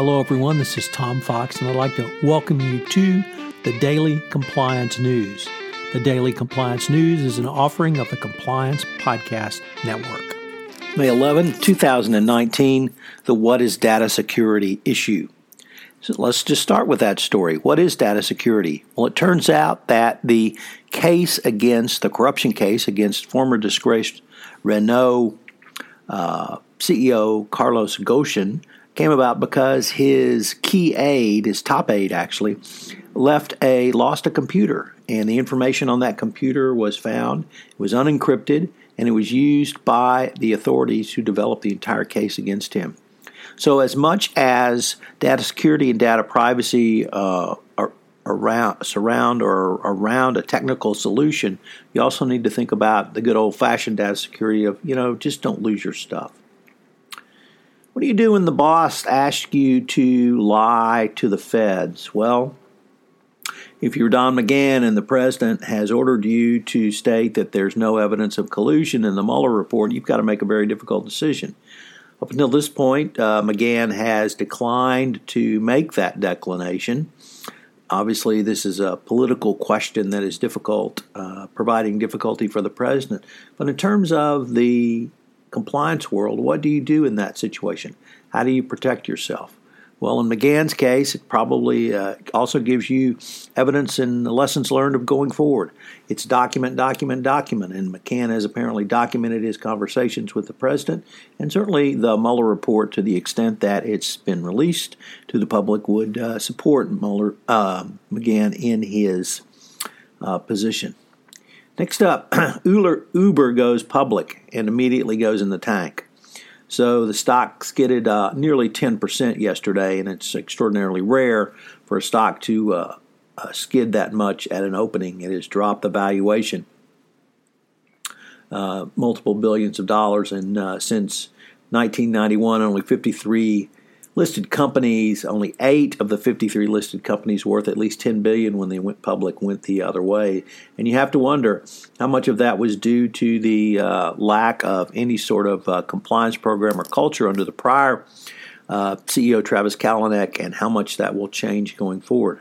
Hello, everyone. This is Tom Fox, and I'd like to welcome you to the Daily Compliance News. The Daily Compliance News is an offering of the Compliance Podcast Network. May 11, 2019, the What is Data Security issue. So let's just start with that story. What is data security? Well, it turns out that the case against the corruption case against former disgraced Renault uh, CEO Carlos Ghosn came about because his key aide, his top aide actually, left a lost a computer, and the information on that computer was found. It was unencrypted, and it was used by the authorities who developed the entire case against him. So, as much as data security and data privacy uh, are around surround or around a technical solution, you also need to think about the good old fashioned data security of you know just don't lose your stuff. What do you do when the boss asks you to lie to the feds? Well, if you're Don McGahn and the president has ordered you to state that there's no evidence of collusion in the Mueller report, you've got to make a very difficult decision. Up until this point, uh, McGahn has declined to make that declination. Obviously, this is a political question that is difficult, uh, providing difficulty for the president. But in terms of the compliance world, what do you do in that situation? How do you protect yourself? Well, in McGahn's case, it probably uh, also gives you evidence and lessons learned of going forward. It's document, document, document. And McGahn has apparently documented his conversations with the president, and certainly the Mueller report, to the extent that it's been released to the public, would uh, support Mueller, uh, McGahn in his uh, position. Next up, Uber goes public and immediately goes in the tank. So the stock skidded uh, nearly 10% yesterday, and it's extraordinarily rare for a stock to uh, uh, skid that much at an opening. It has dropped the valuation uh, multiple billions of dollars, and uh, since 1991, only 53 listed companies, only eight of the 53 listed companies worth at least 10 billion when they went public went the other way. And you have to wonder how much of that was due to the uh, lack of any sort of uh, compliance program or culture under the prior uh, CEO Travis Kalanick, and how much that will change going forward.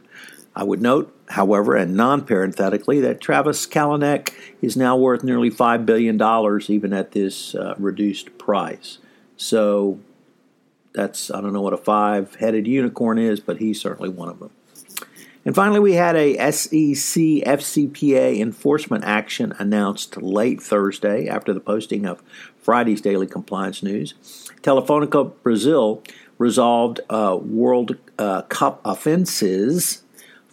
I would note, however, and non parenthetically, that Travis Kalanick is now worth nearly $5 billion even at this uh, reduced price. So that's I don't know what a five-headed unicorn is, but he's certainly one of them. And finally, we had a SEC FCPA enforcement action announced late Thursday after the posting of Friday's daily compliance news. Telefonica Brazil resolved uh, World uh, Cup offenses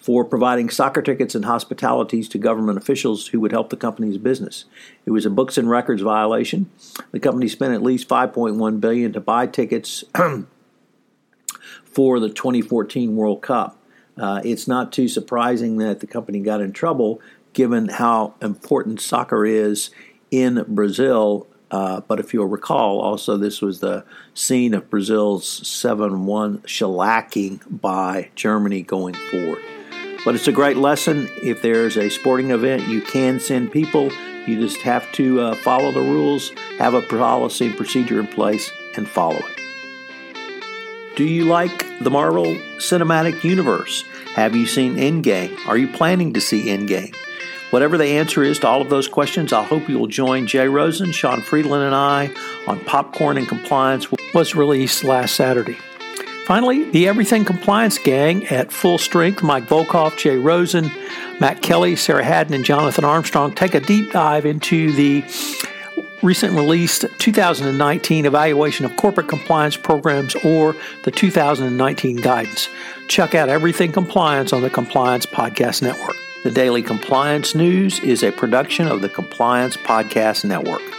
for providing soccer tickets and hospitalities to government officials who would help the company's business. It was a books and records violation. The company spent at least 5.1 billion to buy tickets for the 2014 World Cup. Uh, it's not too surprising that the company got in trouble given how important soccer is in Brazil. Uh, but if you'll recall, also this was the scene of Brazil's 7 1 shellacking by Germany going forward. But it's a great lesson. If there's a sporting event, you can send people. You just have to uh, follow the rules, have a policy and procedure in place, and follow it. Do you like the Marvel Cinematic Universe? Have you seen Endgame? Are you planning to see Endgame? Whatever the answer is to all of those questions, I hope you will join Jay Rosen, Sean Friedland, and I on Popcorn and Compliance was released last Saturday. Finally, the Everything Compliance Gang at full strength Mike Volkov, Jay Rosen, Matt Kelly, Sarah Haddon, and Jonathan Armstrong take a deep dive into the recent released 2019 evaluation of corporate compliance programs or the 2019 guidance. Check out Everything Compliance on the Compliance Podcast Network. The Daily Compliance News is a production of the Compliance Podcast Network.